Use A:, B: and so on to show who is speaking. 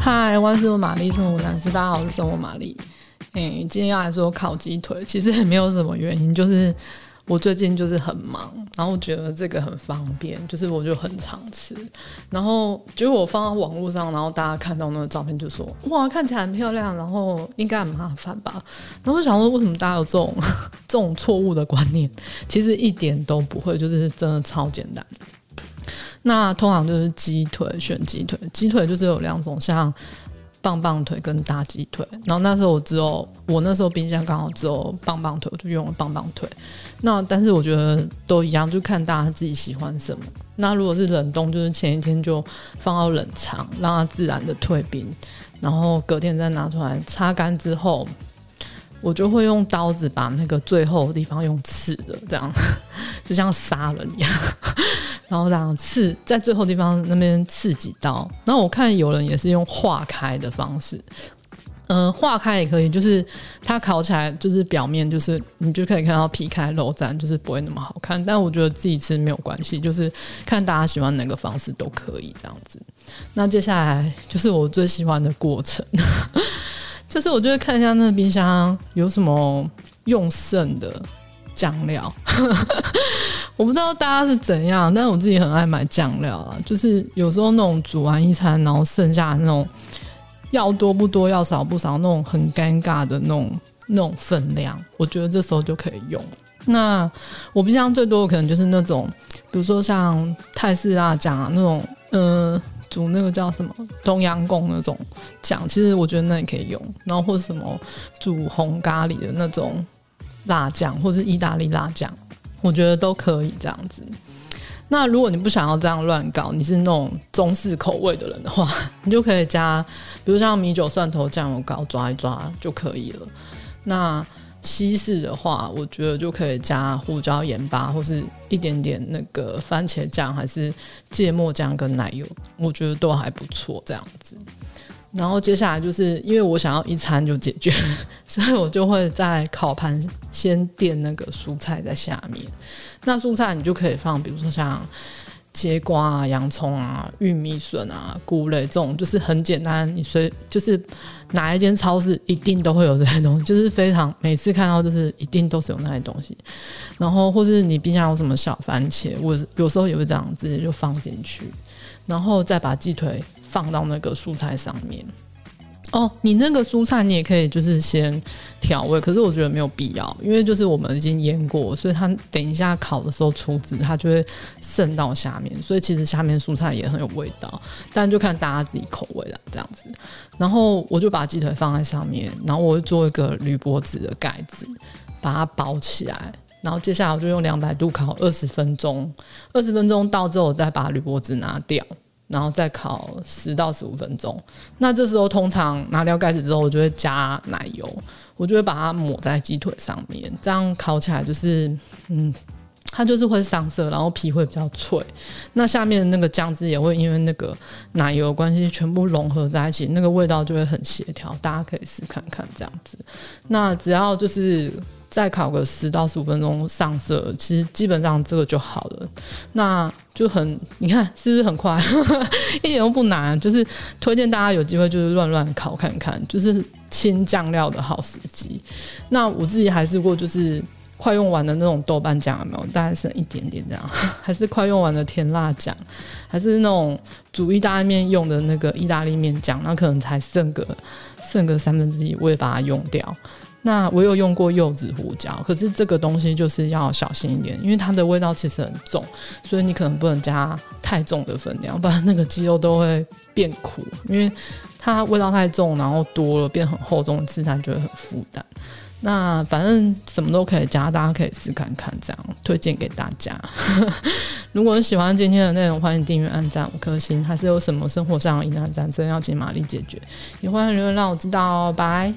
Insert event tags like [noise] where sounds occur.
A: 嗨，万事问玛丽，生活男士，大家好，我是生活玛丽。哎，今天要来说烤鸡腿，其实也没有什么原因，就是我最近就是很忙，然后我觉得这个很方便，就是我就很常吃。然后结果我放到网络上，然后大家看到那个照片就说：“哇，看起来很漂亮，然后应该很麻烦吧？”然后我想说，为什么大家有这种 [laughs] 这种错误的观念？其实一点都不会，就是真的超简单。那通常就是鸡腿，选鸡腿，鸡腿就是有两种，像棒棒腿跟大鸡腿。然后那时候我只有，我那时候冰箱刚好只有棒棒腿，我就用了棒棒腿。那但是我觉得都一样，就看大家自己喜欢什么。那如果是冷冻，就是前一天就放到冷藏，让它自然的退冰，然后隔天再拿出来擦干之后，我就会用刀子把那个最后的地方用刺的，这样就像杀人一样。[laughs] 然后这样刺在最后地方那边刺几刀，然后我看有人也是用化开的方式，嗯、化开也可以，就是它烤起来就是表面就是你就可以看到皮开肉绽，就是不会那么好看。但我觉得自己吃没有关系，就是看大家喜欢哪个方式都可以这样子。那接下来就是我最喜欢的过程，[laughs] 就是我就会看一下那个冰箱有什么用剩的酱料。[laughs] 我不知道大家是怎样，但是我自己很爱买酱料啊。就是有时候那种煮完一餐，然后剩下那种要多不多，要少不少，那种很尴尬的那种那种分量，我觉得这时候就可以用。那我冰箱最多的可能就是那种，比如说像泰式辣酱啊，那种呃煮那个叫什么东阳贡那种酱，其实我觉得那也可以用。然后或者什么煮红咖喱的那种辣酱，或是意大利辣酱。我觉得都可以这样子。那如果你不想要这样乱搞，你是那种中式口味的人的话，[laughs] 你就可以加，比如像米酒、蒜头、酱油膏抓一抓就可以了。那西式的话，我觉得就可以加胡椒、盐巴，或是一点点那个番茄酱，还是芥末酱跟奶油，我觉得都还不错这样子。然后接下来就是因为我想要一餐就解决，[laughs] 所以我就会在烤盘先垫那个蔬菜在下面。那蔬菜你就可以放，比如说像櫛瓜啊、洋葱啊、玉米笋啊、菇类这种，就是很简单。你随就是哪一间超市一定都会有这些东西，就是非常每次看到就是一定都是有那些东西。然后或是你冰箱有什么小番茄，我有时候也会这样直接就放进去，然后再把鸡腿。放到那个素菜上面哦，你那个蔬菜你也可以就是先调味，可是我觉得没有必要，因为就是我们已经腌过，所以它等一下烤的时候出汁，它就会渗到下面，所以其实下面蔬菜也很有味道，但就看大家自己口味了这样子。然后我就把鸡腿放在上面，然后我会做一个铝箔纸的盖子，把它包起来，然后接下来我就用两百度烤二十分钟，二十分钟到之后我再把铝箔纸拿掉。然后再烤十到十五分钟，那这时候通常拿掉盖子之后，我就会加奶油，我就会把它抹在鸡腿上面，这样烤起来就是，嗯，它就是会上色，然后皮会比较脆。那下面的那个酱汁也会因为那个奶油的关系全部融合在一起，那个味道就会很协调。大家可以试看看这样子。那只要就是。再烤个十到十五分钟上色，其实基本上这个就好了。那就很，你看是不是很快？[laughs] 一点都不难。就是推荐大家有机会就是乱乱烤看看，就是清酱料的好时机。那我自己还试过，就是快用完的那种豆瓣酱有没有？大概剩一点点这样，[laughs] 还是快用完的甜辣酱，还是那种煮意大利面用的那个意大利面酱，那可能才剩个剩个三分之一，我也把它用掉。那我有用过柚子胡椒，可是这个东西就是要小心一点，因为它的味道其实很重，所以你可能不能加太重的分量，不然那个鸡肉都会变苦，因为它味道太重，然后多了变很厚重，吃起来就会很负担。那反正什么都可以加，大家可以试看看，这样推荐给大家。[laughs] 如果你喜欢今天的内容，欢迎订阅、按赞、五颗星。还是有什么生活上的疑难杂症要请玛丽解决，也欢迎留言让我知道哦。拜。